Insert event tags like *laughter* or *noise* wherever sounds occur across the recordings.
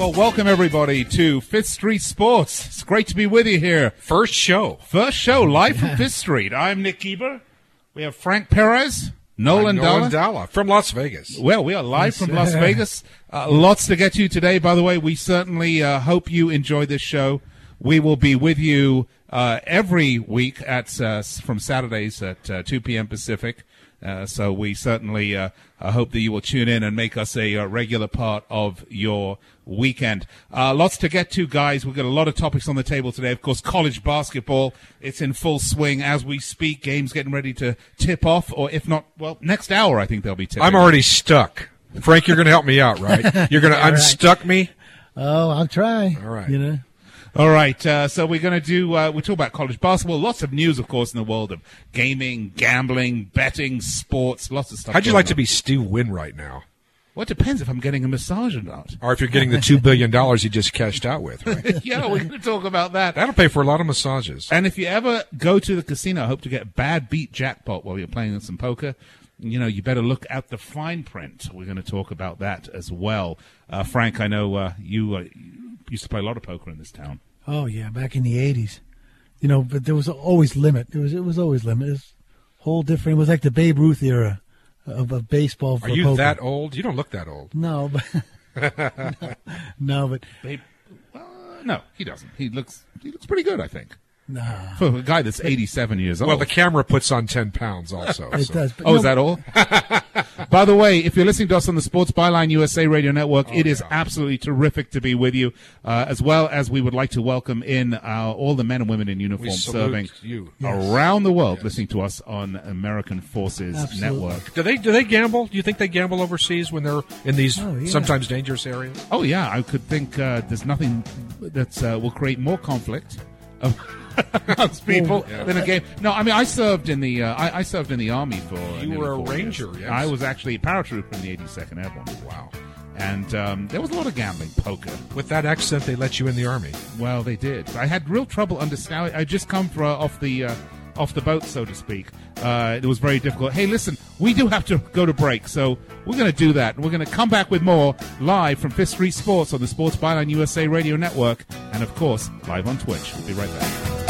Well, welcome everybody to Fifth Street Sports. It's great to be with you here. First show. First show live from Fifth Street. I'm Nick Geber. We have Frank Perez, Nolan I'm Nolan Dalla. Dalla from Las Vegas. Well, we are live from Las *laughs* Vegas. Uh, lots to get to today. By the way, we certainly uh, hope you enjoy this show. We will be with you uh, every week at uh, from Saturdays at uh, 2 p.m. Pacific. Uh, so we certainly uh, uh, hope that you will tune in and make us a uh, regular part of your weekend. Uh, lots to get to, guys. We've got a lot of topics on the table today. Of course, college basketball. It's in full swing as we speak. Games getting ready to tip off, or if not, well, next hour I think they'll be tipping. I'm already stuck. Frank, you're going to help me out, right? *laughs* You're going to unstuck me. Oh, I'll try. All right. You know, All right, uh, so we're going to do. Uh, we talk about college basketball. Lots of news, of course, in the world of gaming, gambling, betting, sports. Lots of stuff. How'd you going like to be Steve Wynn right now? Well, it depends if I'm getting a massage or not. Or if you're getting the two billion dollars you just cashed out with, right? *laughs* yeah, we're going to talk about that. That'll pay for a lot of massages. And if you ever go to the casino, hope to get bad beat jackpot while you're playing some poker. You know, you better look at the fine print. We're going to talk about that as well. Uh, Frank, I know uh, you, uh, used to play a lot of poker in this town. oh yeah, back in the '80s, you know, but there was always limit. It was it was always limit. It was whole different. It was like the Babe Ruth era of, of baseball. For Are you poker. that old? You don't look that old. No, but *laughs* no, but Babe, uh, no, he doesn't. He looks he looks pretty good, I think, nah, for a guy that's 87 years old. Well, the camera puts on ten pounds also. it so. does. Oh, no, is that all? *laughs* By the way, if you're listening to us on the Sports Byline USA Radio Network, Oh, it is absolutely terrific to be with you, uh, as well as we would like to welcome in uh, all the men and women in uniform serving you. around the world, listening to us on American Forces Absolutely. Network. Do they do they gamble? Do you think they gamble overseas when they're in these Oh, yeah. sometimes dangerous areas? Oh yeah, I could think uh, there's nothing that uh, will create more conflict of- *laughs* *laughs* people than a game. No, I mean I served in the uh, I, I served in the army for You were a ranger, years. yes. I was actually a paratrooper in the 82nd Airborne. Wow. and um, there was a lot of gambling, poker. With that accent, they let you in the army. Well, they did. I had real trouble understanding. I just come for, off the uh, off the boat, so to speak. Uh, it was very difficult. Hey, listen, we do have to go to break, so we're going to do that. We're going to come back with more live from Fifth Street Sports on the Sports Byline USA Radio Network, and of course, live on Twitch. We'll be right back.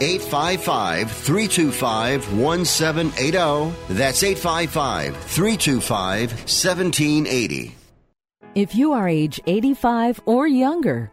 855 325 1780. That's 855 325 1780. If you are age 85 or younger,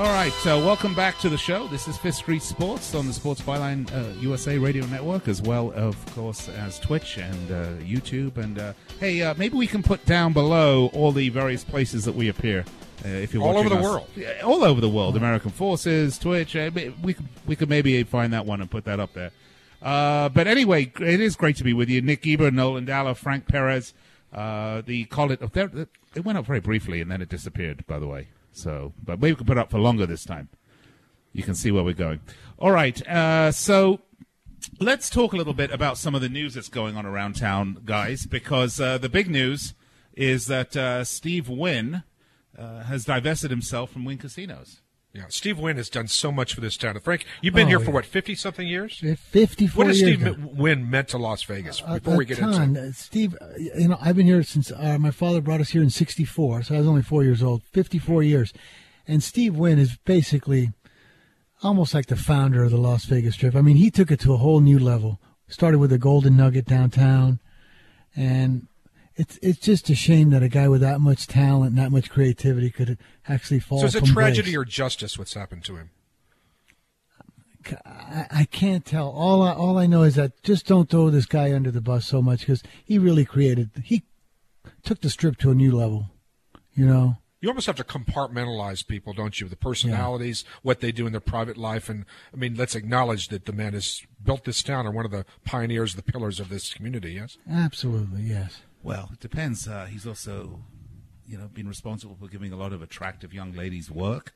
All right, uh, welcome back to the show. This is Fifth Street Sports on the Sports Byline uh, USA Radio Network, as well, of course, as Twitch and uh, YouTube. And uh, hey, uh, maybe we can put down below all the various places that we appear. Uh, if you're All over the us. world. All over the world. American Forces, Twitch. Uh, we could we could maybe find that one and put that up there. Uh, but anyway, it is great to be with you, Nick Geber, Nolan Dalla, Frank Perez. Uh, the call it it went up very briefly and then it disappeared. By the way, so but maybe we can put up for longer this time. You can see where we're going. All right, uh, so let's talk a little bit about some of the news that's going on around town, guys. Because uh, the big news is that uh, Steve Wynn uh, has divested himself from Wynn Casinos. Yeah, Steve Wynn has done so much for this town. Frank, you've been Oh, here for yeah. what, 50 something years? Fifty-four What has Steve now. Wynn meant to Las Vegas A- before we get ton. into Uh, Steve, uh, you know, I've been here since uh, my father brought us here in '64, so I was only four years old. Fifty-four years, and Steve Wynn is basically almost like the founder of the Las Vegas Strip. I mean, he took it to a whole new level. Started with the Golden Nugget downtown, and it's it's just a shame that a guy with that much talent and that much creativity could actually fall. So is it from tragedy or justice what's happened to him? I, I can't tell. All I, all I know is that just don't throw this guy under the bus so much because he really created. He took the strip to a new level. You know. You almost have to compartmentalize people, don't you? The personalities, what they do in their private life, and I mean, let's acknowledge that the man has built this town or one of the pioneers, the pillars of this community. Yes. Absolutely, yes. Well, it depends. Uh, he's also, you know, been responsible for giving a lot of attractive young ladies work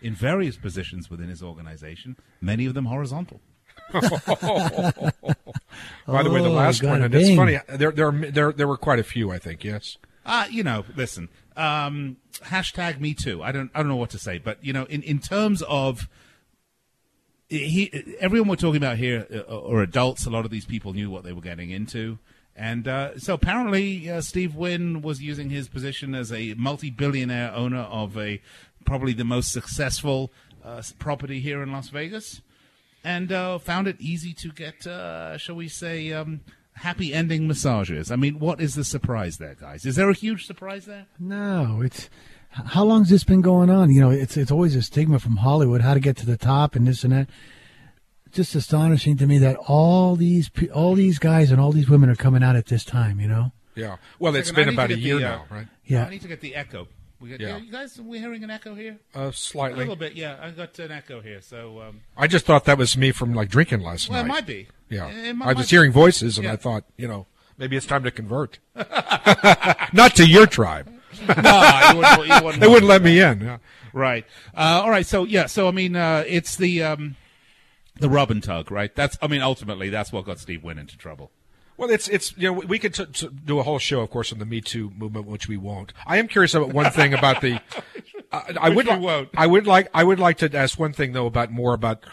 in various positions within his organization. Many of them horizontal. *laughs* By the way, the Oh, last got one, a and it's bing. funny. There, there, there, there were quite a few. I think. Yes. Uh, you know, listen. Um, hashtag me too. I don't. I don't know what to say, but you know, in in terms of he, everyone we're talking about here uh, are adults. A lot of these people knew what they were getting into, and uh, so apparently, uh, Steve Wynn was using his position as a multi-billionaire owner of a probably the most successful uh, property here in Las Vegas, and uh, found it easy to get, uh, shall we say, um, happy ending massages. I mean, what is the surprise there, guys? Is there a huge surprise there? No, it's how long's this been going on? You know, it's it's always a stigma from Hollywood how to get to the top and this and that. Just astonishing to me that all these all these guys and all these women are coming out at this time. You know. Yeah. Well, it's Second, I been about a year the, uh, now, right? Yeah. I need to get the echo. We got, Yeah. yeah. You guys, we're we hearing an echo here? Uh, A slightly. little bit, yeah. I got an echo here, so um, I just thought that was me from like drinking last well, night. it might be. Yeah. It might- I was might- hearing voices, and Yeah. I thought, you know, maybe it's time to convert. *laughs* *laughs* Not to your tribe. *laughs* no, you wouldn't, you wouldn't They wouldn't let me in. Yeah. Right. Uh, all right. So yeah. So I mean, uh, it's the um, the rub and tug, right? That's. I mean, ultimately, that's what got Steve Wynn into trouble. Well, it's it's you know we could t- t- do a whole show, of course, on the Me Too movement, which we won't. I am curious about one thing about the. *laughs* I I would we li- won't. I would like I would like to ask one thing though about more about.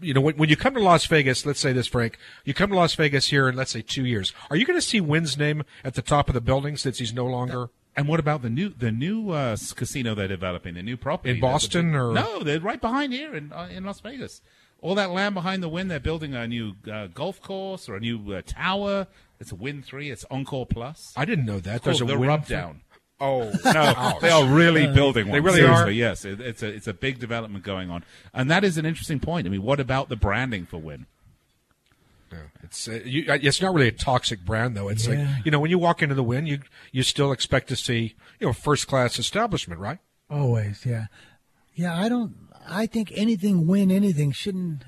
You know, when, when you come to Las Vegas, let's say this, Frank, you come to Las Vegas here in, let's say, two years. Are you going to see Wynn's name at the top of the building since he's no longer? And what about the new the new uh, casino they're developing? The new property In Boston, big- or- no? They're right behind here in uh, in Las Vegas. All that land behind the Wynn, they're building a new uh, golf course or a new uh, tower. It's a Wynn Three. It's Encore Plus. I didn't know that. It's There's a called the Wynn down. Oh *laughs* No, they are really building one. They really Seriously, are? Yes, it, it's a it's a big development going on, and that is an interesting point. I mean, what about the branding for Wynn? Yeah, it's uh, you, uh, it's not really a toxic brand though. It's Yeah. like you know when you walk into the Wynn, you you still expect to see you know first class establishment, right? Always, yeah, yeah. I don't. I think anything Wynn anything shouldn't.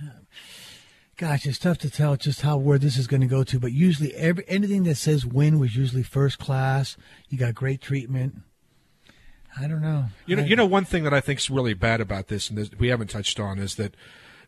Gosh, it's tough to tell just how where this is going to go to. But usually, every anything that says Wynn was usually first class. You got great treatment. I don't know. You know, I- you know, one thing that I think is really bad about this, and this, we haven't touched on, is that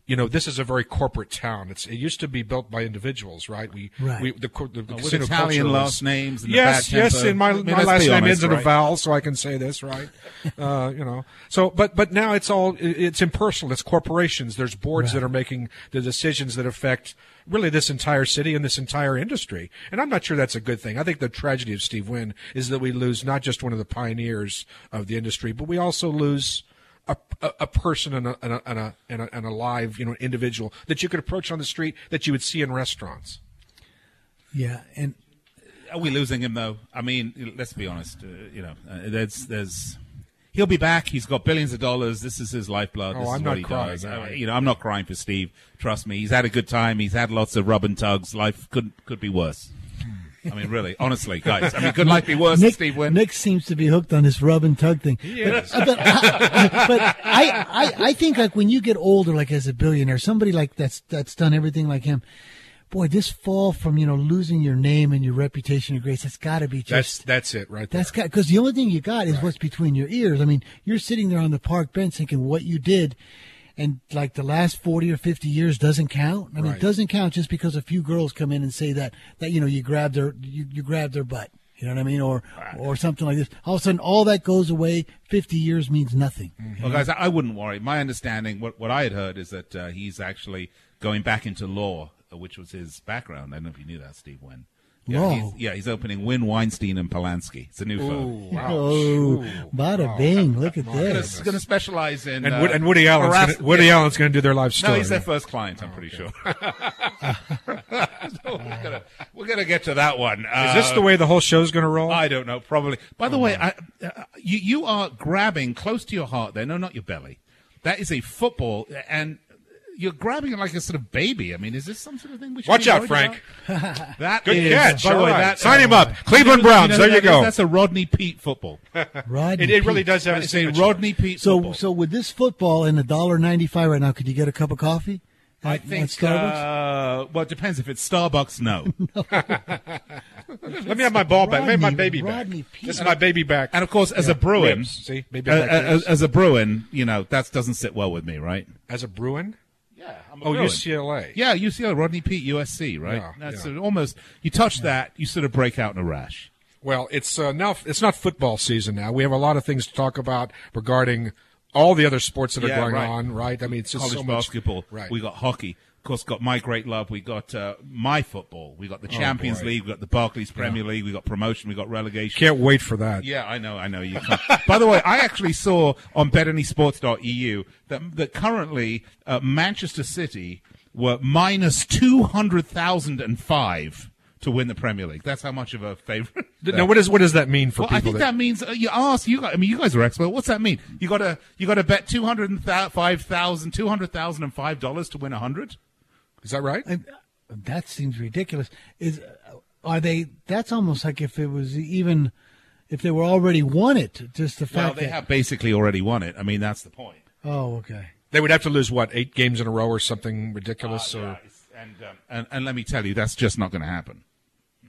you know this is a very corporate town. It's it used to be built by individuals, right? We, Right. we the, co- the with casino Italian culture last names and yes, yes, and my I mean, my last name honest, ends in a right? vowel, so I can say this, right? *laughs* uh, you know, so but but now it's all it's impersonal. It's corporations. There's boards that are making the decisions that affect really this entire city and this entire industry. And I'm not sure that's a good thing. I think the tragedy of Steve Wynn is that we lose not just one of the pioneers of the industry, but we also lose a, a, a person and a, and, a, and, a, and, a, and a live, you know, individual that you could approach on the street that you would see in restaurants. yeah, and Are we losing him though? I mean, let's be honest. Uh, you know, uh, there's there's he'll be back. He's got billions of dollars. This is his lifeblood. Oh, This is I'm what not he crying, does. no. Uh, you know, I'm not crying for Steve. Trust me. He's had a good time. He's had lots of rub and tugs. Life could could be worse. I mean, really, honestly, guys. I mean, could life be worse, Nick, Steve Wynn? Nick seems to be hooked on this rub and tug thing. Yes. But, uh, but, I, but I, I, I think like when you get older, like as a billionaire, somebody like that's that's done everything like him. Boy, this fall from you know losing your name and your reputation and grace, that's got to be just that's that's it right there. that's got because the only thing you got is what's between your ears. I mean, you're sitting there on the park bench thinking what you did, and like the last forty or fifty years doesn't count. I mean, Right. it doesn't count just because a few girls come in and say that that you know you grabbed their you, you grabbed their butt. You know what I mean, or or something like this. All of a sudden, all that goes away. Fifty years means nothing. Well, guys, I, I wouldn't worry. My understanding, what what I had heard, is that uh, he's actually going back into law, uh, which was his background. I don't know if you knew that, Steve Wynn. Yeah, Law? he's, yeah, he's opening Wynn Weinstein, and Polanski. It's a new film. Wow. Oh, bada bing! Look at It's this. going to specialize in And, uh, Wood, and Woody Allen's harass- gonna, Woody yeah. Allen's going to do their live story. No, he's their first client. I'm pretty sure. *laughs* we're gonna we're gonna get to that one. Is this the way the whole show's going to roll? I don't know. Probably. By the way, I, uh, you you are grabbing close to your heart there. No, not your belly. That is a football, and you're grabbing it like a sort of baby. I mean, is this some sort of thing we should Watch be out, Frank. *laughs* That Good is- catch. By the way, right. that Sign him up. *laughs* Cleveland Browns. who There you that is? go. That's a Rodney Peete football. *laughs* Rodney It, it really does have That a a signature. Rodney Peete So football. so with this football and a dollar ninety five right now, could you get a cup of coffee? I at- think. at Starbucks. Uh, well, it depends. If it's Starbucks, no. Let me have my ball back. Let my baby Rodney back. Peete. This is my baby back. And of course, as a Bruin, Ribs. See? Maybe uh, I like uh, ribs. as a Bruin, you know that doesn't sit well with me, right? As a Bruin? Yeah, I'm Oh, UCLA. Yeah, UCLA, Rodney Peete, USC, right? Yeah, That's yeah. almost. You touch that, you sort of break out in a rash. Well, it's uh, now it's not football season now. We have a lot of things to talk about regarding all the other sports that are Yeah, going right. on, right? I mean, it's just College so much- basketball. Right. We got hockey. Of course, got my great love. We got uh, my football. We got the Champions Oh. League. We got the Barclays Premier League. We got promotion. We got relegation. Can't wait for that. Yeah, I know, I know. You. *laughs* By the way, I actually saw on betanysports.eu that that currently uh, Manchester City were minus two hundred thousand and five to win the Premier League. That's how much of a favorite. *laughs* Now, what does what does that mean for Well, I people? think that means uh, you ask you. Guys, I mean, you guys are experts. What's that mean? You got to you got to bet two hundred and five thousand, two hundred thousand and five dollars to win a hundred. Is that right? I, that seems ridiculous. Is are they? That's almost like if it was even if they were already won it. Just the fact Well, they that. have basically already won it. I mean, that's the point. oh, okay. They would have to lose what eight games in a row or something ridiculous. Uh, or yeah, and, um, and and let me tell you, that's just not going to happen.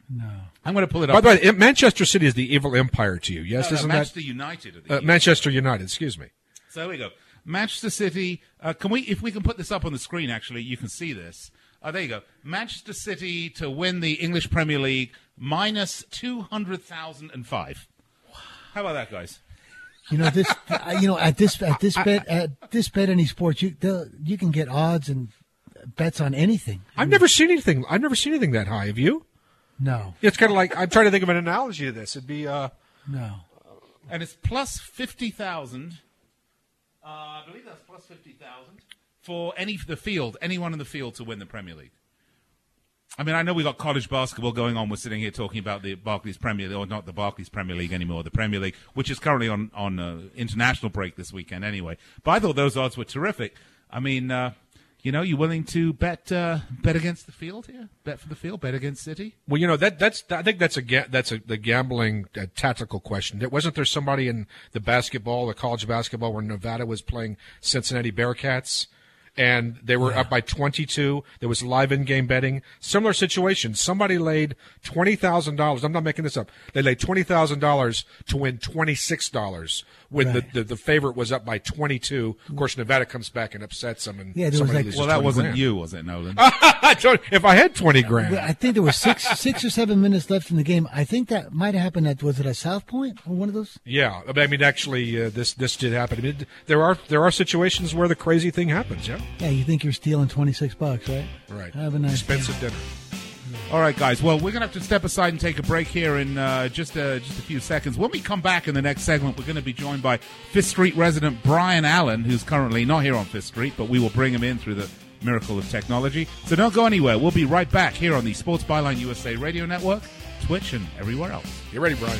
No. I'm going to pull it up. by the way, Manchester City is the evil empire to you. Yes, No, no, isn't Manchester United. Are the that uh, Manchester United? Excuse me. So here we go. Manchester City. Uh, can we, if we can put this up on the screen, actually, you can see this. Uh, there you go. Manchester City to win the English Premier League minus two hundred thousand and five. How about that, guys? You know this. *laughs* uh, you know at this at this bet at this bet any sports you you can get odds and bets on anything. I've never seen anything. I've never seen anything that high. Have you? No, It's kind of like I'm trying to think of an analogy to this. It'd be uh, no. And it's plus fifty thousand. Uh, I believe that's plus fifty thousand for any the field, anyone in the field to win the Premier League. I mean, I know we got college basketball going on. We're sitting here talking about the Barclays Premier League, or not the Barclays Premier League anymore, the Premier League, which is currently on on uh, international break this weekend anyway. But I thought those odds were terrific. I mean, uh, you know, you willing to bet uh, bet against the field here? Bet for the field, bet against City. Well, you know that that's I think that's a that's a the gambling uh, tactical question. Wasn't there somebody in the basketball, the college basketball, where Nevada was playing Cincinnati Bearcats, and they were up by 22. There was live in-game betting. Similar situation. Somebody laid twenty thousand dollars. I'm not making this up. They laid twenty thousand dollars to win twenty six dollars when Right. the, the the favorite was up by 22. Of course, Nevada comes back and upsets them, and Yeah, there was like- loses Well, that wasn't grand. you, was it, Nolan? *laughs* If I had 20 grand, I think there was six *laughs* six or seven minutes left in the game. I think that might have happened at was it at South Point or one of those? Yeah, I mean, actually, uh, this this did happen. I mean, there are there are situations where the crazy thing happens. Yeah, Yeah, you think you're stealing twenty six bucks, right? right. Have a nice expensive dinner. All right, guys. Well, we're going to have to step aside and take a break here in uh, just uh, just a few seconds. When we come back in the next segment, we're going to be joined by Fifth Street resident Brian Allen, who's currently not here on Fifth Street, but we will bring him in through the miracle of technology. So don't go anywhere. We'll be right back here on the Sports Byline USA Radio Network, Twitch, and everywhere else. You ready, Brian?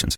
situations.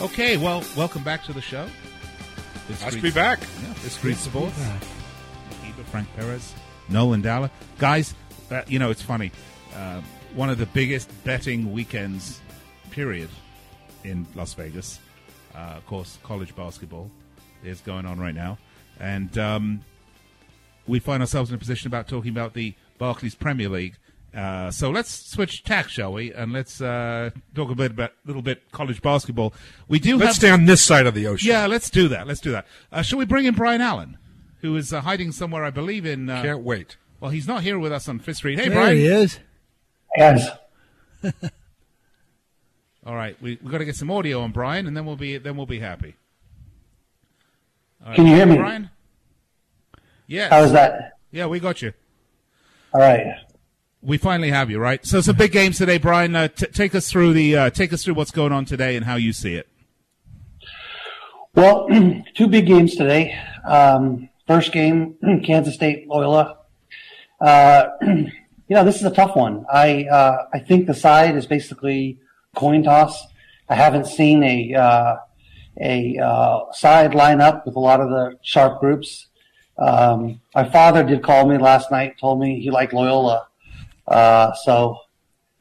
Okay, well, welcome back to the show. Fifth Nice to be back. Yeah, Fifth Street Sports. Eva, Frank Perez, Nolan Dalla. Guys, uh, you know, it's funny. Uh, one of the biggest betting weekends, period, in Las Vegas. Uh, of course, college basketball is going on right now. And um, we find ourselves in a position about talking about the Barclays Premier League. Uh, so let's switch tack, shall we? And let's uh, talk a bit about little bit college basketball. We do Let's have stay on this side of the ocean. yeah, let's do that. Let's do that. Uh, shall we bring in Brian Allen, who is uh, hiding somewhere, I believe, in. Uh, Can't wait. well, he's not here with us on Fifth Street. Hey, There Brian. he is. Yes. *laughs* All right, we we got to get some audio on Brian, and then we'll be then we'll be happy. All right, Can you hear me? Brian? Yes. How is that? Yeah, we got you. All right. We finally have you, right? So some big games today, Brian. Uh, t- take us through the uh, take us through what's going on today and how you see it. Well, *clears throat* two big games today. Um, first game, *clears throat* Kansas State Loyola. Uh, *clears throat* you know, this is a tough one. I uh, I think the side is basically coin toss. I haven't seen a uh, a uh, side line up with a lot of the sharp groups. Um, my father did call me last night, told me he liked Loyola. Uh, so,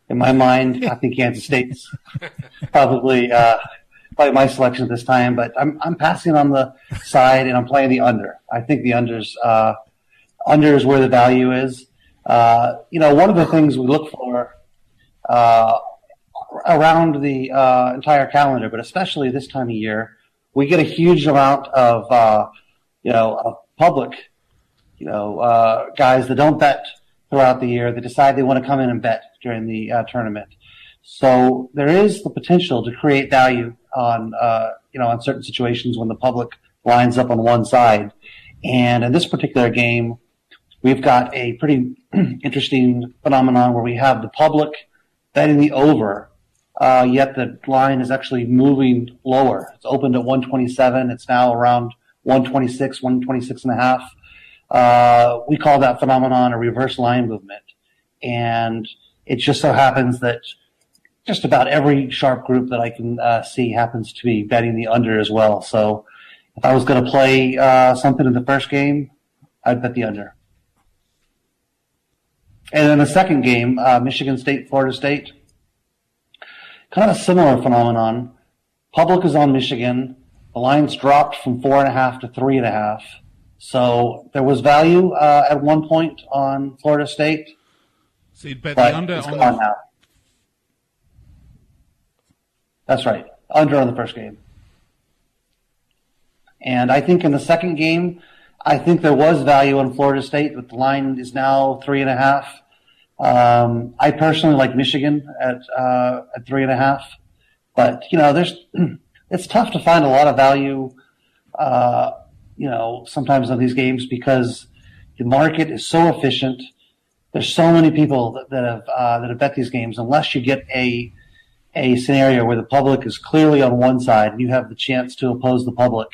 in my mind, I think Kansas State's *laughs* probably uh, probably my selection at this time. But I'm I'm passing on the side and I'm playing the under. I think the unders uh, under is where the value is. Uh, you know, one of the things we look for uh, around the uh, entire calendar, but especially this time of year, we get a huge amount of uh, you know of public, you know, uh, guys that don't bet throughout the year that decide they want to come in and bet during the uh, tournament. So there is the potential to create value on uh, you know on certain situations when the public lines up on one side. And in this particular game, we've got a pretty *clears throat* interesting phenomenon where we have the public betting the over, uh, yet the line is actually moving lower. It's opened at 127. It's now around 126, 126 and a half. Uh, we call that phenomenon a reverse line movement. And it just so happens that just about every sharp group that I can uh, see happens to be betting the under as well. So if I was going to play uh, something in the first game, I'd bet the under. And in the second game, uh, Michigan State, Florida State, kind of a similar phenomenon. Public is on Michigan. The line's dropped from four and a half to three and a half. So there was value uh, at one point on Florida State, So you'd bet the under on the, now. That's right, under on the first game. And I think in the second game, I think there was value on Florida State, but the line is now three and a half. Um, I personally like Michigan at uh, at three and a half, but you know, there's *clears throat* it's tough to find a lot of value. Uh, you know, sometimes on these games because the market is so efficient. There's so many people that, that have uh, that have bet these games. Unless you get a a scenario where the public is clearly on one side and you have the chance to oppose the public,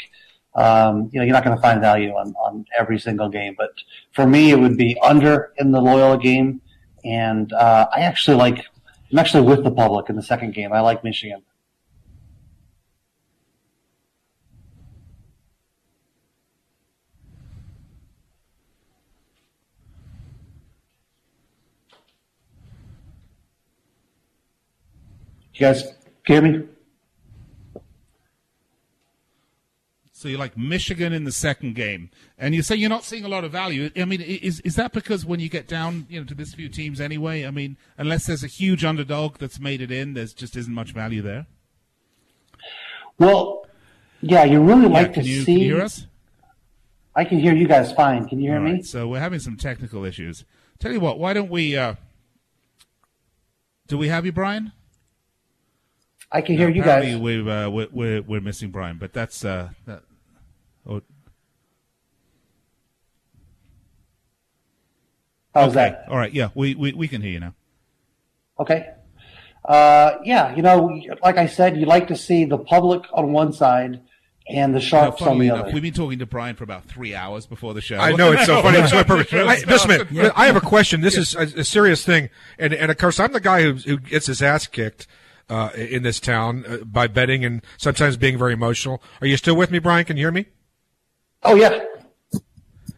um, you know, you're not going to find value on, on every single game. But for me, it would be under in the Loyola game. And uh, I actually like, I'm actually with the public in the second game. I like Michigan. You guys hear me? so you like Michigan in the second game, and you say you're not seeing a lot of value. I mean, is is that because when you get down, you know, to this few teams anyway? I mean, unless there's a huge underdog that's made it in, there's just isn't much value there. Well, yeah, you really like yeah, can to you, see. can you hear us? I can hear you guys fine. Can you hear me? so we're having some technical issues. Tell you what, why don't we? Uh, do we have you, Brian? I can hear No, you guys. We've, uh, we're, we're we're missing Brian, but that's uh, that. Oh, How's okay. that? All right. Yeah, we, we we can hear you now. Okay. Uh, yeah, you know, like I said, you like to see the public on one side and the Now, sharps on the enough, other. we've been talking to Brian for about three hours before the show. I know it's so funny. It's so perfect. *laughs* I, just a minute. I have a question. This is a, a serious thing, and and of course I'm the guy who, who gets his ass kicked uh, in this town uh, by betting and sometimes being very emotional. Are you still with me, Brian? Can you hear me? oh yeah,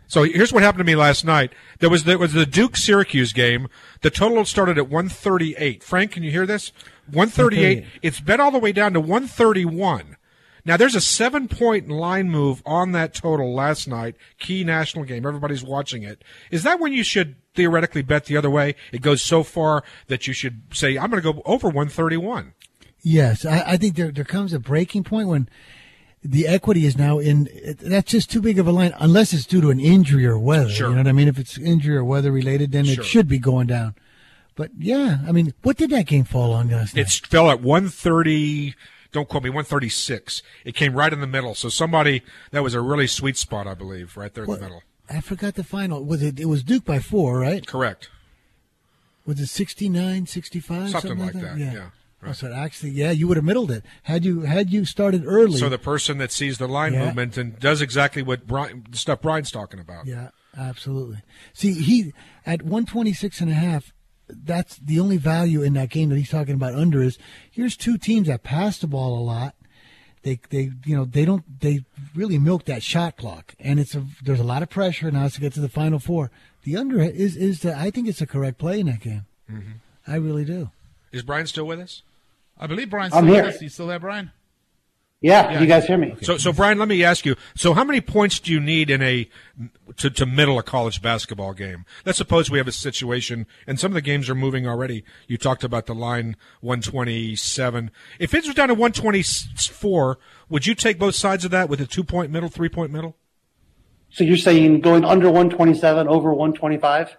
So here's what happened to me last night. There was there was the Duke Syracuse game. The total started at 138. Frank, can you hear this? 138. It's bet all the way down to 131. Now there's a seven point line move on that total last night. Key national game. Everybody's watching it. Is that when you should theoretically bet the other way. It goes so far that you should say, "I'm going to go over 131." Yes, I, I think there there comes a breaking point when the equity is now in. That's just too big of a line, unless it's due to an injury or weather. Sure. You know what I mean? If it's injury or weather related, then Sure. it should be going down. But yeah, I mean, what did that game fall on last night? It fell at 130. Don't quote me. 136. It came right in the middle. So somebody that was a really sweet spot, I believe, right there in What- the middle. I forgot the final. Was it? It was Duke by four, right? Correct. Was it 69, 65? Something like like that, yeah, Oh, So actually, yeah, you would have middled it had you had you started early. So the person that sees the line Yeah. movement and does exactly what Brian, stuff Brian's talking about. Yeah, absolutely. See, he at 126 and a half, that's the only value in that game that he's talking about under is here's two teams that pass the ball a lot. They they you know, they don't they really milk that shot clock and it's a there's a lot of pressure now to get to the final four. The under is is the I think it's a correct play in that game. Mm-hmm. I really do. Is Brian still with us? I believe Brian's I'm here. with us. You still there, Brian? Yeah, Yeah. you guys hear me? So, so Brian, let me ask you. So, how many points do you need in a to, to middle a college basketball game? Let's suppose we have a situation, and some of the games are moving already. You talked about the line 127. If it was down to 124, would you take both sides of that with a two point middle, three point middle? So you're saying going under 127 over 125?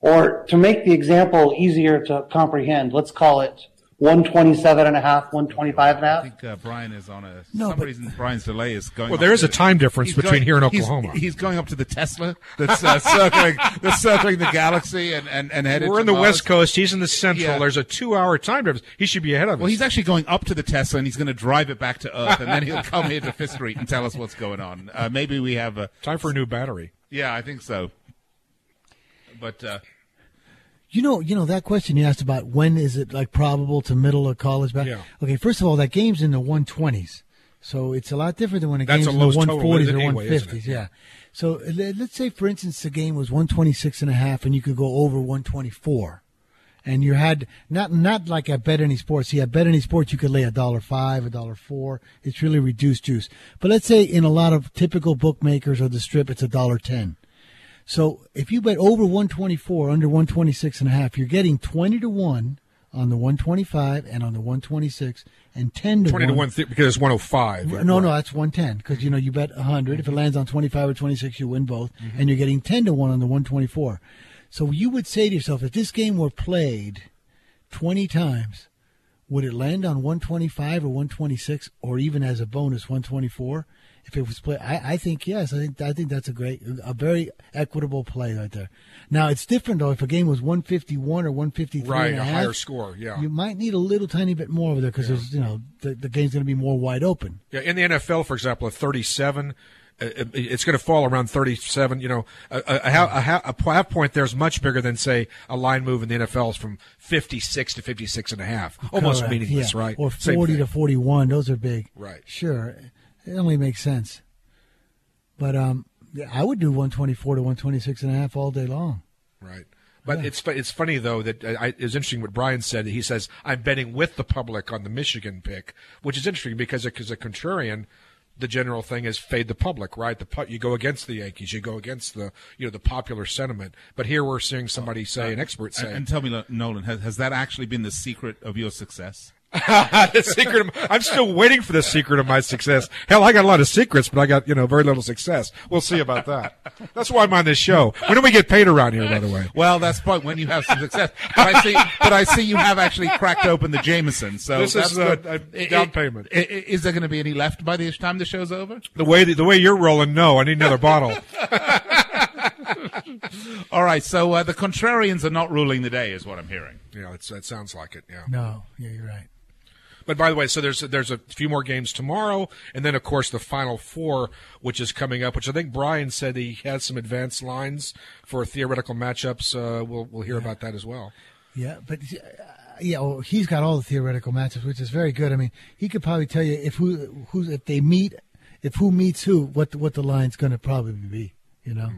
Or to make the example easier to comprehend, let's call it 127 and a half, 125 and a I half. I think uh, Brian is on a. No, some but- reason Brian's delay is going. Well, there is to- a time difference he's between here and Oklahoma. He's, going up to the Tesla that's uh, circling, that's circling the galaxy and and, and headed. We're in the Mars. West Coast. He's in the Central. Yeah. There's a two-hour time difference. He should be ahead of us. Well, he's actually going up to the Tesla and he's going to drive it back to Earth, and then he'll come here to Fifth Street and tell us what's going on. Uh, maybe we have a. time for a new battery. Yeah, I think so. But uh, You know, you know that question you asked about when is it like probable to middle a college back? Yeah. Okay, first of all, that game's in the 120s, so it's a lot different than when a That's game's a in the lowest total, or anyway, isn't 150s. Yeah. So let's say, for instance, the game was 126 and a half, and you could go over 124, and you had not not like at Bet Any Sports. See, at Bet Any Sports, you could lay a dollar five, a dollar four. It's really reduced juice. But let's say in a lot of typical bookmakers or the strip, it's a dollar ten. So if you bet over 124, under 126 and a half, you're getting 20 to 1 on the 125 and on the 126 and 10 to 20 to 1. 1 th- because it's 105. No, no, that's 110 because you know you bet 100. If it lands on 25 or 26, you win both, Mm-hmm. and you're getting 10 to 1 on the 124. So you would say to yourself, if this game were played 20 times, would it land on 125 or 126 or even as a bonus 124? If it was played, I, I think yes. I think I think that's a great, a very equitable play right there. Now it's different though. If a game was 151 or 153, Right, and a a higher half, score, yeah. you might need a little tiny bit more over there because there's you know the, the game's going to be more wide open. Yeah, in the NFL, for example, at 37, uh, it's going to fall around 37. You know, a, a, a, half- a, half- point there is much bigger than, say, a line move in the NFL is from 56 to 56 and a half. Almost Correct, meaningless, yeah. right? Or 40 to 41. Those are big. Right. Sure. It only makes sense. But um, yeah, I would do 124 to 126 and a half all day long. Right. But it's it's funny though that uh, I, it's interesting what Brian said. He says I'm betting with the public on the Michigan pick, which is interesting because as a contrarian, the general thing is fade the public, right? The pu- you go against the Yankees, you go against the you know the popular sentiment. But here we're seeing somebody say, an expert say, and, and tell me, Nolan, has, has that actually been the secret of your success? *laughs* the secret. Of, I'm still waiting for the secret of my success. Hell, I got a lot of secrets, but I got you know very little success. We'll see about that. That's why I'm on this show. When do we get paid around here, by the way? Well, that's the point when you have some success. But I see, but I see you have actually cracked open the Jameson. So This that's is a- good. a I- down payment. I- I- Is there going to be any left by the time the show's over? The way the way you're rolling, no, I need another bottle. *laughs* All right. So uh, the contrarians are not ruling the day, is what I'm hearing. Yeah, it's, that sounds like it. Yeah. No, yeah, you're right. But by the way, so there's there's a few more games tomorrow, and then of course the final four, which is coming up. Which I think Brian said he has some advanced lines for theoretical matchups. Uh, we'll we'll hear about that as well. Yeah, but uh, yeah, well, he's got all the theoretical matchups, which is very good. I mean, he could probably tell you if who who's if they meet, if who meets who, what what the line's going to probably be. You know,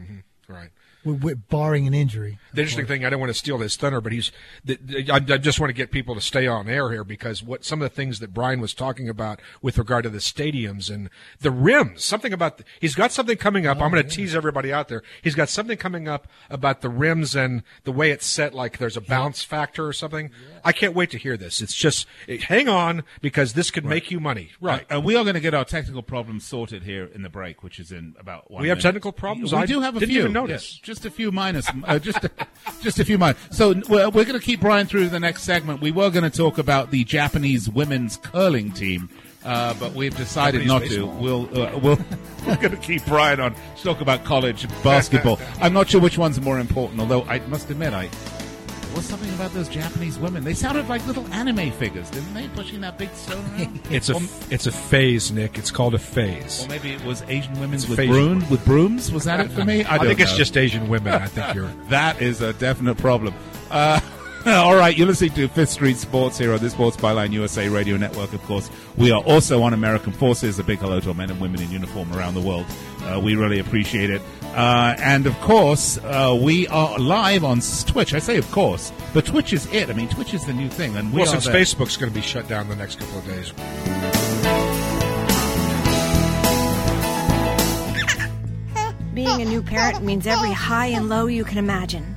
Right. Barring an injury. The interesting thing, I don't want to steal his thunder, but he's. The, the, I, I, just want to get people to stay on air here because what some of the things that Brian was talking about with regard to the stadiums and the rims, something about the, he's got something coming up. Oh, I'm going to yeah. tease everybody out there. He's got something coming up about the rims and the way it's set. Like there's a bounce factor or something. Yeah. I can't wait to hear this. It's just it, hang on because this could right. make you money. Right. And, we are going to get our technical problems sorted here in the break, which is in about one. We minute. have technical problems. We I do have a didn't few. Even notice. Yes, just a few minus. Uh, just a, *laughs* just a few minus. So we're, we're going to keep Brian through the next segment. We were going to talk about the Japanese women's curling team. Uh, but we've decided Japanese not baseball. to. We'll uh, we'll *laughs* we're going to keep Brian on to talk about college basketball. *laughs* I'm not sure which one's more important. Although I must admit, I was something about those Japanese women. They sounded like little anime figures, didn't they? Pushing that big stone around. *laughs* It's a Or- it's a phase, Nick. It's called a phase. Or maybe it was Asian women with phase. broom with brooms. Was that it for me? I, I think it's just Asian women. I think you're. *laughs* that is a definite problem. Uh, *laughs* all right, you're listening to Fifth Street Sports here on the Sports Byline USA Radio Network. Of course, we are also on American Forces. A big hello to our men and women in uniform around the world. Uh, we really appreciate it. Uh, and of course, uh, we are live on Twitch. I say, of course, but Twitch is it. I mean, Twitch is the new thing, and we Well, since there. Facebook's going to be shut down the next couple of days. Being a new parent means every high and low you can imagine.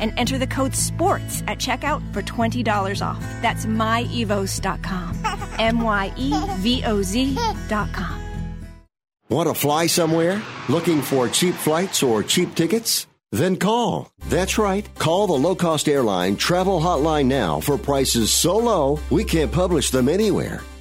and enter the code SPORTS at checkout for $20 off. That's myevoz.com. *laughs* M Y E V O Z.com. Want to fly somewhere? Looking for cheap flights or cheap tickets? Then call. That's right. Call the low cost airline travel hotline now for prices so low we can't publish them anywhere.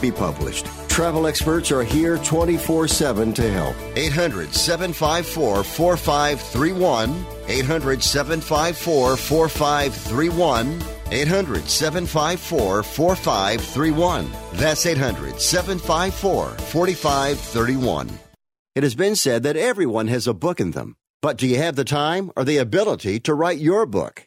be published. Travel experts are here 24 7 to help. 800 754 4531. 800 754 4531. 800 754 4531. That's 800 754 4531. It has been said that everyone has a book in them. But do you have the time or the ability to write your book?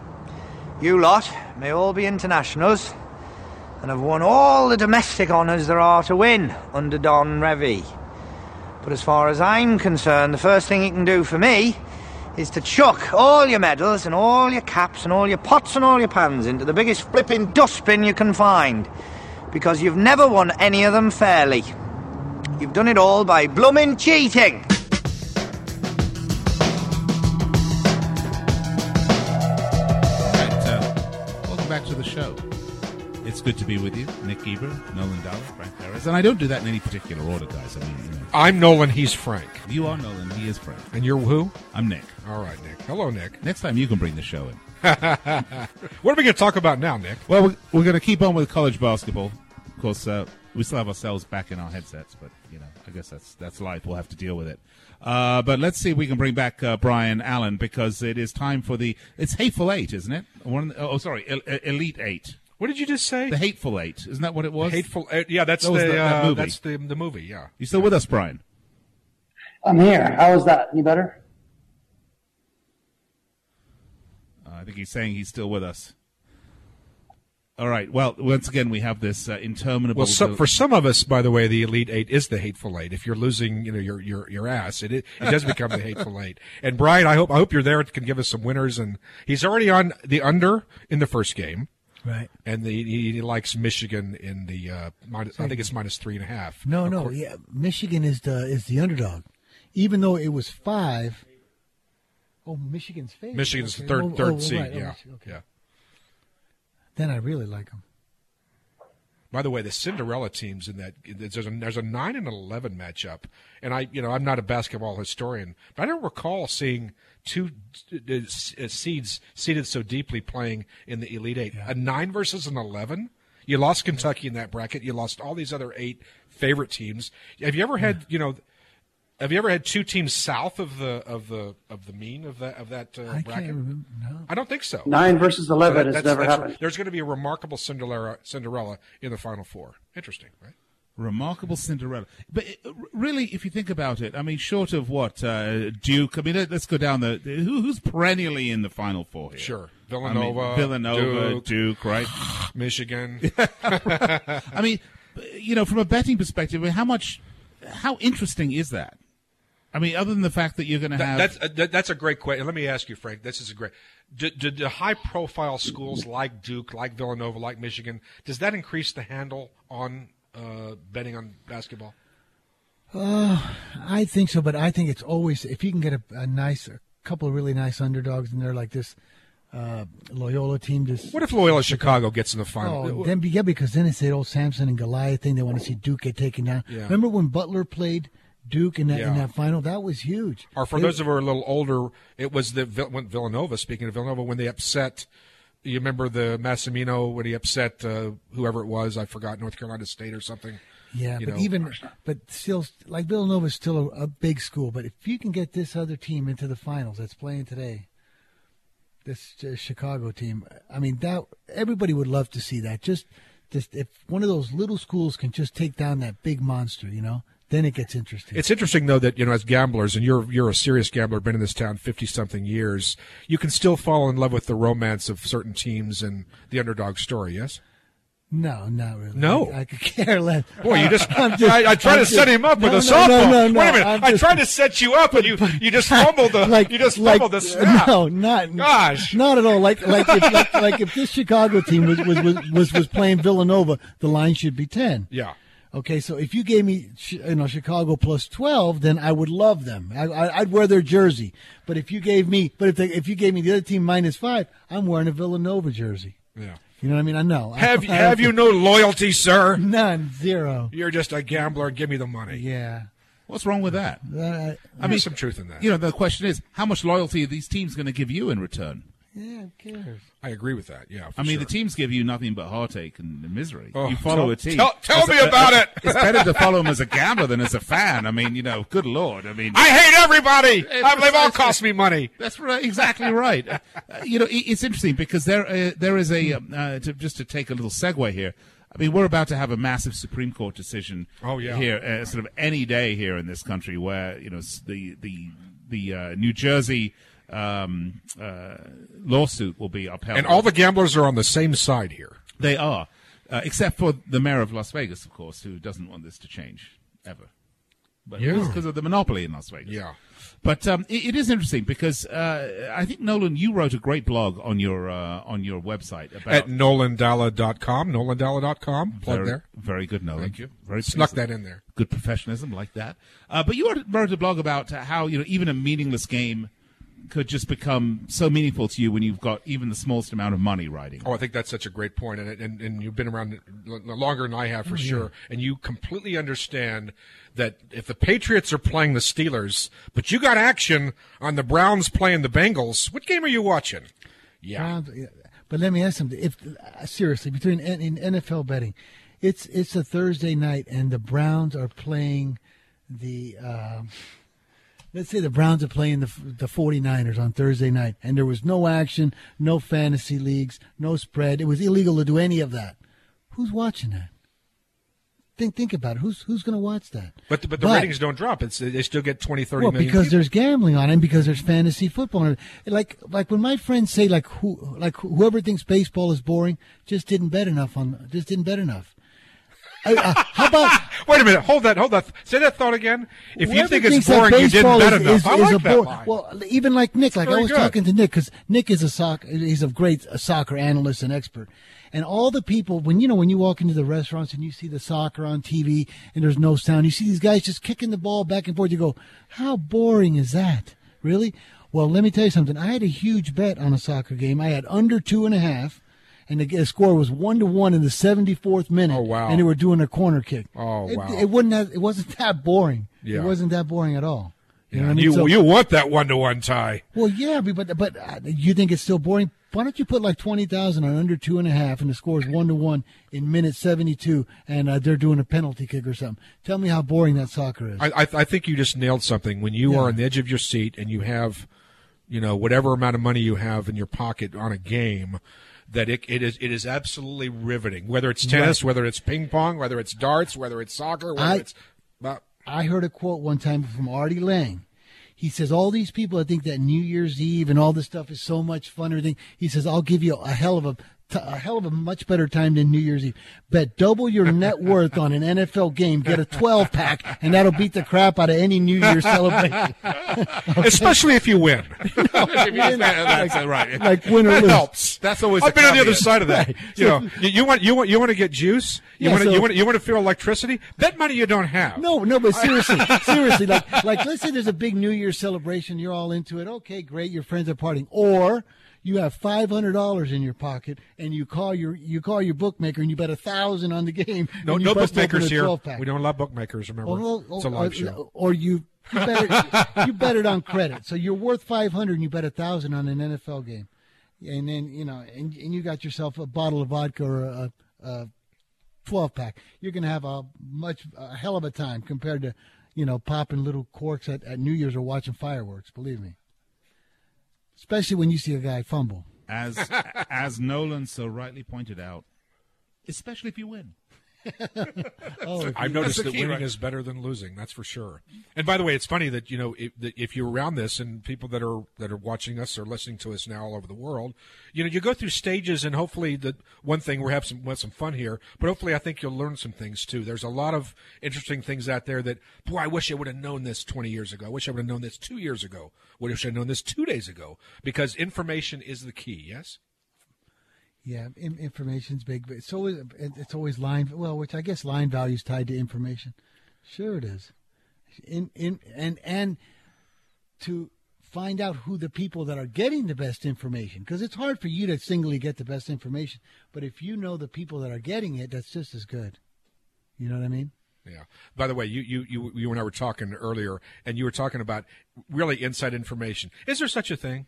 You lot may all be internationals and have won all the domestic honours there are to win under Don Revie. But as far as I'm concerned, the first thing you can do for me is to chuck all your medals and all your caps and all your pots and all your pans into the biggest flipping dustbin you can find. Because you've never won any of them fairly. You've done it all by bloomin' cheating. The show. It's good to be with you, Nick Geber, Nolan Dalla, Frank Harris, and I don't do that in any particular order, guys. I mean, you know, I'm Nolan. He's Frank. you are Nolan, he is Frank. And you're who? I'm Nick. All right, Nick. Hello, Nick. Next time you can bring the show in. *laughs* What are we going to talk about now, Nick? Well, we're, we're going to keep on with college basketball. Of course, uh, we still have ourselves back in our headsets, but you know, I guess that's that's life. We'll have to deal with it. Uh, but let's see if we can bring back uh, Brian Allen because it is time for the it's Hateful Eight, isn't it? One, oh, sorry, El- El- Elite Eight. What did you just say? The Hateful Eight, isn't that what it was? Hateful. Uh, yeah, that's That was the, the- that uh, movie. that's the the movie. Yeah. You still with us, Brian? I'm here. How is that? Any better? Uh, I think he's saying he's still with us. All right. Well, once again, we have this uh, interminable. Well, so, for some of us, by the way, the elite eight is the hateful eight. If you're losing, you know, your your your ass, it it does become the hateful eight. And Brian, I hope I hope you're there. Can give us some winners. And he's already on the under in the first game, Right. and the, he, he likes Michigan in the uh, minus, I think it's minus three and a half. No, no, course- yeah. Michigan is the is the underdog, even though it was five. Oh, Michigan's favorite. Michigan's Okay. third Oh, third oh, seed. right. Oh, yeah, Michi- okay. yeah. Then I really like them. By the way, the Cinderella teams in that there's a there's a nine and eleven matchup, and I you know I'm not a basketball historian, but I don't recall seeing two uh, uh, seeds seeded so deeply playing in the Elite Eight. A nine versus an eleven. You lost Kentucky in that bracket. You lost all these other eight favorite teams. Have you ever had you know? Have you ever had two teams south of the of the of the mean of that of that uh, I can't bracket? remember. No. I don't think so. Nine versus eleven That- has that's- never that's- happened. There's going to be a remarkable Cinderella Cinderella in the Final Four. Interesting, right? Remarkable Cinderella. But uh, really, if you think about it, I mean, short of what uh, Duke. I mean, let, us go down the who, who's perennially in the Final Four here. Sure. I mean, Villanova, Villanova, Duke. Duke, right? *sighs* Michigan. *laughs* I mean, you know, from a betting perspective, I mean, how much, how interesting is that? I mean, other than the fact that you're going to That- have that's uh, that, that's a great question. Let me ask you, Frank. This is a great. Do, do, do high-profile schools like Duke, like Villanova, like Michigan, does that increase the handle on uh, betting on basketball? I think so, but I think it's always if you can get a, a nice, a couple of really nice underdogs in there like this uh, Loyola team. Just What if Loyola Chicago gets in the final? Oh, then yeah, because then it's the old Samson and Goliath thing. They want to see Duke get taken down. Yeah. Remember when Butler played Duke in that in that final? That was huge. Or for They- those of who are a little older, it was the when Villanova. Speaking of Villanova, when they upset, you remember the Massimino when he upset uh, whoever it was. I forgot North Carolina State or something. Yeah, you but know. even but still, like Villanova is still a, a big school. But if you can get this other team into the finals that's playing today, this uh, Chicago team, I mean that everybody would love to see that. Just, just if one of those little schools can just take down that big monster, you know, then it gets interesting. It's interesting though that you know as gamblers, and you're you're a serious gambler, been in this town fifty something years, you can still fall in love with the romance of certain teams and the underdog story. Yes. No, not really. No. I, I could care less. Boy, you just, *laughs* just- I, I tried I'm to just- set him up with no, a no, softball. No, no, no, Wait a minute, I'm I just- tried to set you up, and you you just fumbled the like you just like- fumbled the snap. No, not Gosh. not at all. Like like if, like, like if this Chicago team was was, was was was playing Villanova, the line should be ten. Yeah. Okay, so if you gave me, you know, Chicago plus twelve, then I would love them. I, I, I'd wear their jersey. But if you gave me, but if they, if you gave me the other team minus five, I'm wearing a Villanova jersey. Yeah. You know what I mean? I know. Have I, have *laughs* you no loyalty, sir? None, zero. You're just a gambler. Give me the money. Yeah. what's wrong with that? Uh, I mean, some truth in that. You know, the question is, how much loyalty are these teams going to give you in return? yeah, who cares? I agree with that. Yeah. I mean, sure. the teams give you nothing but heartache and misery. Oh, you follow tell- a team. tell- tell me about it. It's better to follow them as a *laughs* gambler than as a fan. I mean, you know, good lord. I mean, I hate everybody. I, they've all cost me money. That's right, exactly right. Uh, you know, it, it's interesting because there uh, there is a um, uh, to, just to take a little segue here. I mean, we're about to have a massive Supreme Court decision. Oh, yeah. here uh, sort of any day here in this country where you know the the the uh, New Jersey um, uh, lawsuit will be upheld, And all the gamblers are on the same side here. they are, uh, except for the mayor of Las Vegas, of course, who doesn't want this to change ever. But Yeah. because of the monopoly in Las Vegas. Yeah. But um, it, it is interesting because uh, I think Nolan, you wrote a great blog on your uh, on your website about At nolandalla.com. Nolandalla.com. Plug very, there. Very good, Nolan. Thank you. Very Snuck that in there. Good professionalism like that. Uh, but you wrote, wrote a blog about how you know even a meaningless game could just become so meaningful to you when you've got even the smallest amount of money riding. Oh, I think that's such a great point, and and, and you've been around longer than I have for sure, and you completely understand that if the Patriots are playing the Steelers, but you got action on the Browns playing the Bengals, what game are you watching? Yeah, Browns. But let me ask something. If uh, seriously, between in NFL betting, it's it's a Thursday night and the Browns are playing the. Um, let's say the Browns are playing the the 49ers on Thursday night, and there was no action, no fantasy leagues, no spread. It was illegal to do any of that. Who's watching that? Think think about it. Who's who's going to watch that? but the, but the ratings don't drop. It's they still get 20, 30 well, million because people. there's gambling on it, and because there's fantasy football. on it. Like like when my friends say like who like whoever thinks baseball is boring just didn't bet enough on just didn't bet enough. I- uh, how about *laughs* Wait a minute, hold that, hold that. Say that thought again. If you think it's boring, you didn't bet enough. is- I like a that bore- line. Well, even like Nick, like I was good. talking to Nick because Nick is a soccer, he's a great uh, soccer analyst and expert. And all the people, when you know, when you walk into the restaurants and you see the soccer on TV and there's no sound, you see these guys just kicking the ball back and forth. You go, how boring is that? Really? Well, let me tell you something. I had a huge bet on a soccer game. I had under two and a half, and the, the score was one to one in the 74th minute. Oh, wow. And they were doing a corner kick. Oh, It- wow. It, wasn't that. It wasn't that boring. Yeah. It wasn't that boring at all. You know Yeah, what I mean? you So- you want that one to one tie? well, yeah, but but uh, you think it's still boring? Why don't you put like twenty thousand on under two and a half, and the score is one to one in minute seventy two, and uh, they're doing a penalty kick or something? Tell me how boring that soccer is. I, I, I think you just nailed something. When you Yeah. are on the edge of your seat and you have, you know, whatever amount of money you have in your pocket on a game, that it, it is it is absolutely riveting. Whether it's tennis, whether it's ping pong, whether it's darts, whether it's soccer, whether I- it's well, I heard a quote one time from Artie Lange. He says, All these people I think that New Year's Eve and all this stuff is so much fun, everything. He says, I'll give you a hell of a, t- a hell of a much better time than New Year's Eve. Bet double your net *laughs* worth on an NFL game, get a 12 pack, and that'll beat the crap out of any New Year's celebration. *laughs* especially if you win. *laughs* That's it, right. like win or that lose. helps. That's always I've been on the other side of that. You know, you, you want you want you want to get juice. You Yeah, want to so- you want you want to feel electricity. Bet money you don't have. No, no, but seriously, seriously, like, like, let's say there's a big New Year's celebration, you're all into it. Okay, great, your friends are partying, or you have five hundred dollars in your pocket, and you call your you call your bookmaker, and you bet a thousand on the game. no, no bookmakers here. 12-pack. We don't allow bookmakers. Remember, Or, or, it's a or, live show. or you you bet it, *laughs* you bet it on credit, so you're worth five hundred, and you bet a thousand on an NFL game, and then you know, and, and you got yourself a bottle of vodka or a, a 12 pack, you're going to have a much a hell of a time compared to, you know, popping little corks at, at New Year's or watching fireworks. Believe me. Especially when you see a guy fumble. As *laughs* as Nolan so rightly pointed out, especially if you win. *laughs* Oh, I've noticed that key, winning right? is better than losing. That's for sure. And by the way, it's funny that you know if, that if you're around this and people that are that are watching us or listening to us now all over the world, you know, you go through stages and hopefully the one thing we're having some we'll have some fun here, but hopefully I think you'll learn some things too. There's a lot of interesting things out there that boy, I wish I would have known this 20 years ago. I wish I would have known this two years ago. I Wish I had known this two days ago because information is the key. Yes. Yeah, in, information's big, but it's always it's always line. Well, which I guess line value is tied to information. Sure, it is. In in and and to find out who the people that are getting the best information, because it's hard for you to singly get the best information. But if you know the people that are getting it, that's just as good. You know what I mean? Yeah. By the way, you, you, you, you and I were talking earlier, and you were talking about really inside information. Is there such a thing?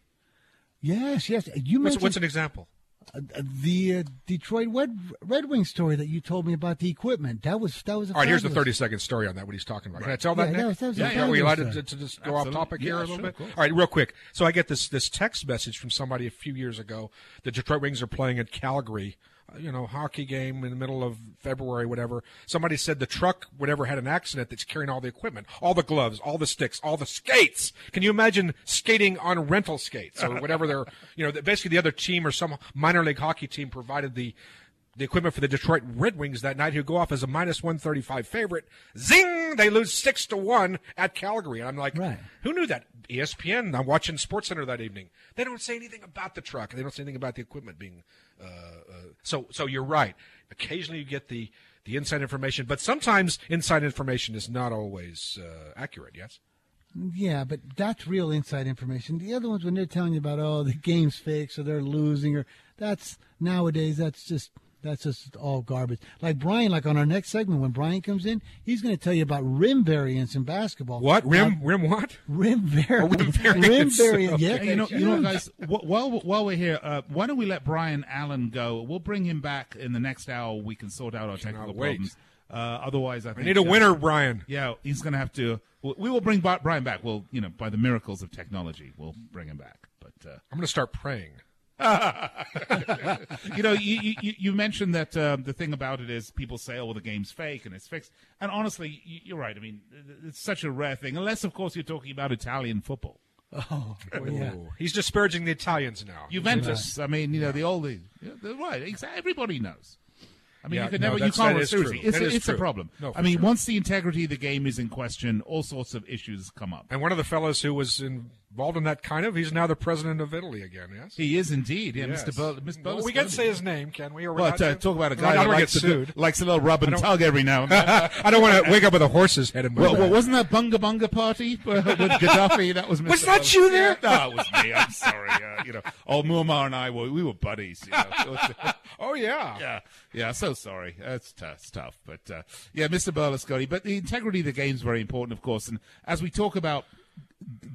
Yes, yes. You What's, what's an example? Uh, the uh, Detroit Red, Red Wing story that you told me about the equipment. That was that was. A All right, here's the 30 second story on that, what he's talking about. Can I tell that, Yeah, Nick? that was- that was a yeah, are we allowed to, to, to just go Absolutely. off topic here a little sure, bit? All right, real quick. So I get this, this text message from somebody a few years ago. The Detroit Wings are playing at Calgary, you know, hockey game in the middle of February, whatever. Somebody said the truck, whatever, had an accident that's carrying all the equipment, all the gloves, all the sticks, all the skates. Can you imagine skating on rental skates or whatever they're, you know, basically the other team or some minor league hockey team provided the the equipment for the Detroit Red Wings that night, who go off as a minus 135 favorite. Zing! They lose 6 to 1 at Calgary. And I'm like, Right. who knew that? ESPN. I'm watching SportsCenter that evening. They don't say anything about the truck. They don't say anything about the equipment being. Uh, uh, so, so you're right. Occasionally you get the, the inside information, but sometimes inside information is not always uh, accurate, yes? Yeah, but that's real inside information. The other ones, when they're telling you about, oh, the game's fixed or they're losing, or that's nowadays, that's just that's just all garbage. Like Brian, like on our next segment, when Brian comes in, he's going to tell you about rim variance in basketball. What rim? Uh, rim what? rim *laughs* variance. rim variance. Rim variance. Okay. Yeah, Hey, you know, you know, guys. While while we're here, uh, why don't we let Brian Allen go? We'll bring him back in the next hour. We can sort out our technical wait. problems. Uh, otherwise, I I think need a uh, winner, Brian. Yeah, he's going to have to. We we will bring Brian back. We'll, you know, by the miracles of technology, we'll bring him back. But uh, I'm going to start praying. *laughs* you know, you, you, you mentioned that um, the thing about it is people say, "Oh, well, the game's fake and it's fixed." And honestly, you- you're right. I mean, it's such a rare thing, unless, of course, you're talking about Italian football. Oh, well, yeah. He's disparaging the Italians now. Juventus. I mean, you know, the old, yeah, right. Exactly. Everybody knows. I mean, Yeah, you can no, never, you that's- can't that is seriously. true. It's, That a, is it's a problem. No, I mean, sure. once the integrity of the game is in question, all sorts of issues come up. And one of the fellows who was involved in that kind of, he's now the president of Italy again. Yes. He is indeed, yeah, Yes. Mr. Bur- Mr. Well, we can't say his name, can we? Or uh, talk about a I guy that likes, to likes a little rub and tug every now and *laughs* then. I don't want to wake up with a horse's head in my Well, well, wasn't that Bunga Bunga party *laughs* with Gaddafi? That was Mr. Was that Berlusconi. you there? No, it was me. I'm sorry. Uh, you know, old Muammar and I were we were buddies. You know. *laughs* oh yeah, yeah, yeah. So sorry. That's tough, it's tough. But uh, yeah, Mr. Berlusconi. But the integrity of the game is very important, of course. And as we talk about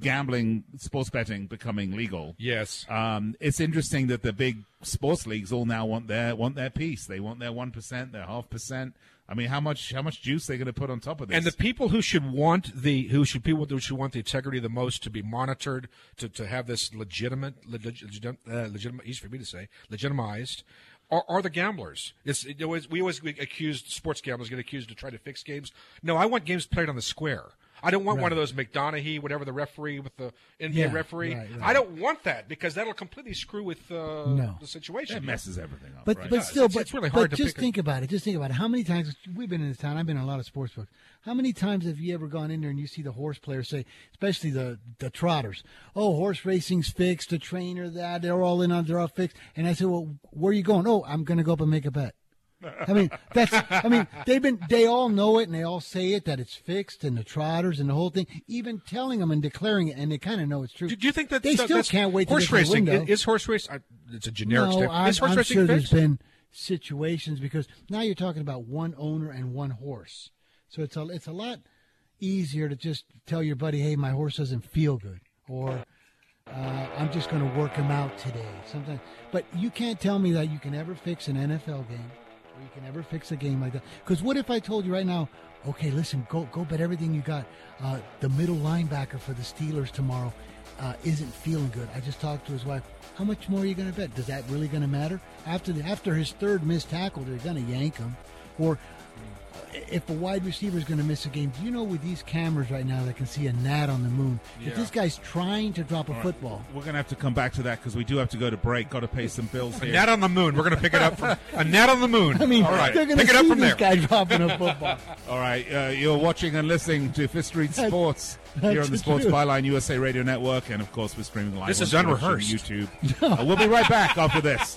gambling, sports betting becoming legal, Yes. um, it's interesting that the big sports leagues all now want their want their piece. They want their one percent, their half percent. I mean, how much how much juice are they going to put on top of this? And the people who should want the who should people who should want the integrity the most to be monitored to, to have this legitimate leg- legit, uh, legitimate easy for me to say legitimized are, are the gamblers. It's it always, we always accused sports gamblers get accused of trying to fix games. No, I want games played on the square. I don't want one of those McDonough, whatever the referee with the NBA Yeah, referee. right, right. I don't want that because that'll completely screw with uh, No. the situation. It messes everything up. But right? but still, it's- but, it's really but hard to just pick a- think about it. Just think about it. How many times we've been in this town? I've been in a lot of sports books. How many times have you ever gone in there and you see the horse players say, especially the the trotters, "Oh, horse racing's fixed. The trainer that they're all in on they're all fixed." And I said, "Well, where are you going?" "Oh, I'm going to go up and make a bet." I mean, that's. I mean, they've been. They all know it, and they all say it that it's fixed, and the trotters and the whole thing. Even telling them and declaring it, and they kind of know it's true. Do, do you think that they still can't wait to horse racing is horse race? I, it's a generic no. I'm, Is horse I'm racing sure fixed? there's been situations because now you're talking about one owner and one horse, so it's a it's a lot easier to just tell your buddy, "Hey, my horse doesn't feel good," or uh, "I'm just going to work him out today." Sometimes, but you can't tell me that you can ever fix an NFL game you can ever fix a game like that. Because what if I told you right now? Okay, listen, go go bet everything you got. Uh, the middle linebacker for the Steelers tomorrow uh, isn't feeling good. I just talked to his wife. How much more are you going to bet? Does that really going to matter? After the, after his third missed tackle, they're going to yank him. Or if a wide receiver is going to miss a game, do you know with these cameras right now that can see a gnat on the moon, Yeah. if this guy's trying to drop a All right. football, We're going to have to come back to that because we do have to go to break. Got to pay some bills A here. gnat on the moon. We're going to pick it up from a gnat on the moon. *laughs* I mean, all right, they're going to pick it see up from this there. guy dropping a football. *laughs* All right, uh, you're watching and listening to Fifth Street Sports that's here on the the Sports truth. Byline USA Radio Network, and of course we're streaming live. This on is Twitch and unrehearsed. YouTube. *laughs* Uh, we'll be right back after this.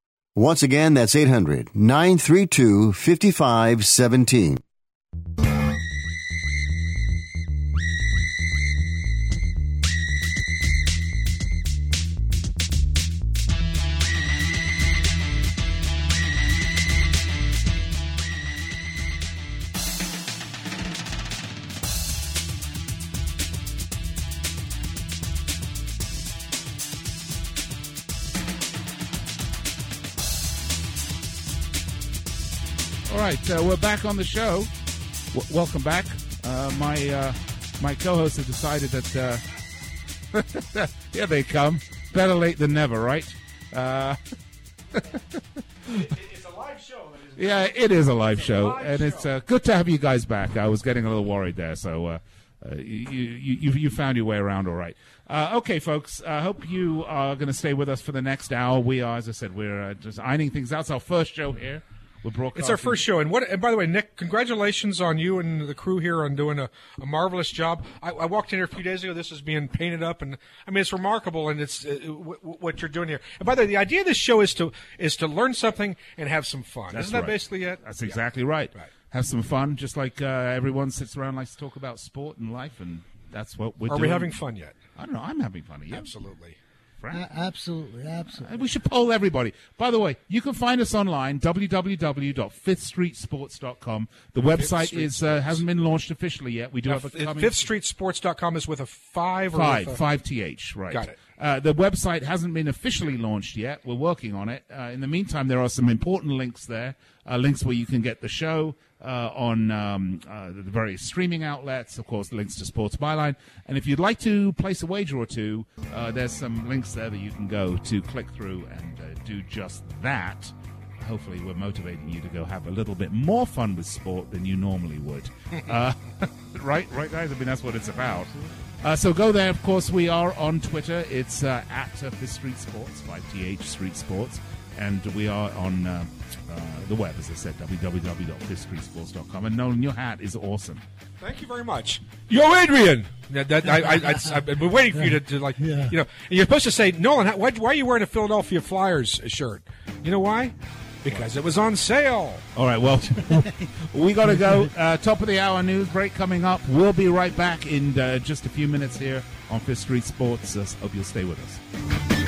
Once again, that's 800 932 5517. Uh, we're back on the show. W- welcome back. Uh, my uh, my co-hosts have decided that uh, *laughs* here they come. Better late than never, right? Uh, *laughs* it's a live show. yeah, it is a live show, and it's uh, good to have you guys back. I was getting a little worried there, so uh, uh, you, you you found your way around all right. Uh, okay, folks. I hope you are going to stay with us for the next hour. We are, as I said, we're uh, just ironing things out. It's our first show here. We're. It's our first show, and what? And by the way, Nick, congratulations on you and the crew here on doing a, a marvelous job. I, I walked in here a few days ago. This is being painted up, and I mean it's remarkable, and it's uh, w- w- what you're doing here. And by the way, the idea of this show is to is to learn something and have some fun. That's Isn't that basically it? That's exactly right. Have some fun, just like uh, everyone sits around and likes to talk about sport and life, and that's what we're Are doing. we having fun yet? I don't know. I'm having fun. You? Absolutely. Frank? A- absolutely, absolutely. And we should poll everybody. By the way, you can find us online, www.fifthstreetsports.com. The website is uh, hasn't been launched officially yet. We do Now, have a f- coming FifthStreetSports.com is with a five or five with a, five th right. Got it. Uh, the website hasn't been officially launched yet. We're working on it. Uh, in the meantime, there are some important links there. Uh, links where you can get the show uh, on um, uh, the various streaming outlets. Of course, links to Sports Byline. And if you'd like to place a wager or two, uh, there's some links there that you can go to click through and do just that. Hopefully, we're motivating you to go have a little bit more fun with sport than you normally would. *laughs* uh, *laughs* right, right, guys. I mean, that's what it's about. Uh, so go there. Of course, we are on Twitter. It's uh, at uh, Fifth Street Sports, 5th Street Sports. And we are on uh, uh, the web, as I said, www.fifthstreetsports.com. And Nolan, your hat is awesome. Thank you very much. Yo, Adrian. That, that, I, I, I, I've been waiting for you to, to like, Yeah. you know, and you're supposed to say, Nolan, why, why are you wearing a Philadelphia Flyers shirt? You know why? Because it was on sale. All right, well, *laughs* we got to go. Uh, top of the hour news break coming up. We'll be right back in uh, just a few minutes here on Fifth Street Sports. Uh, hope you'll stay with us.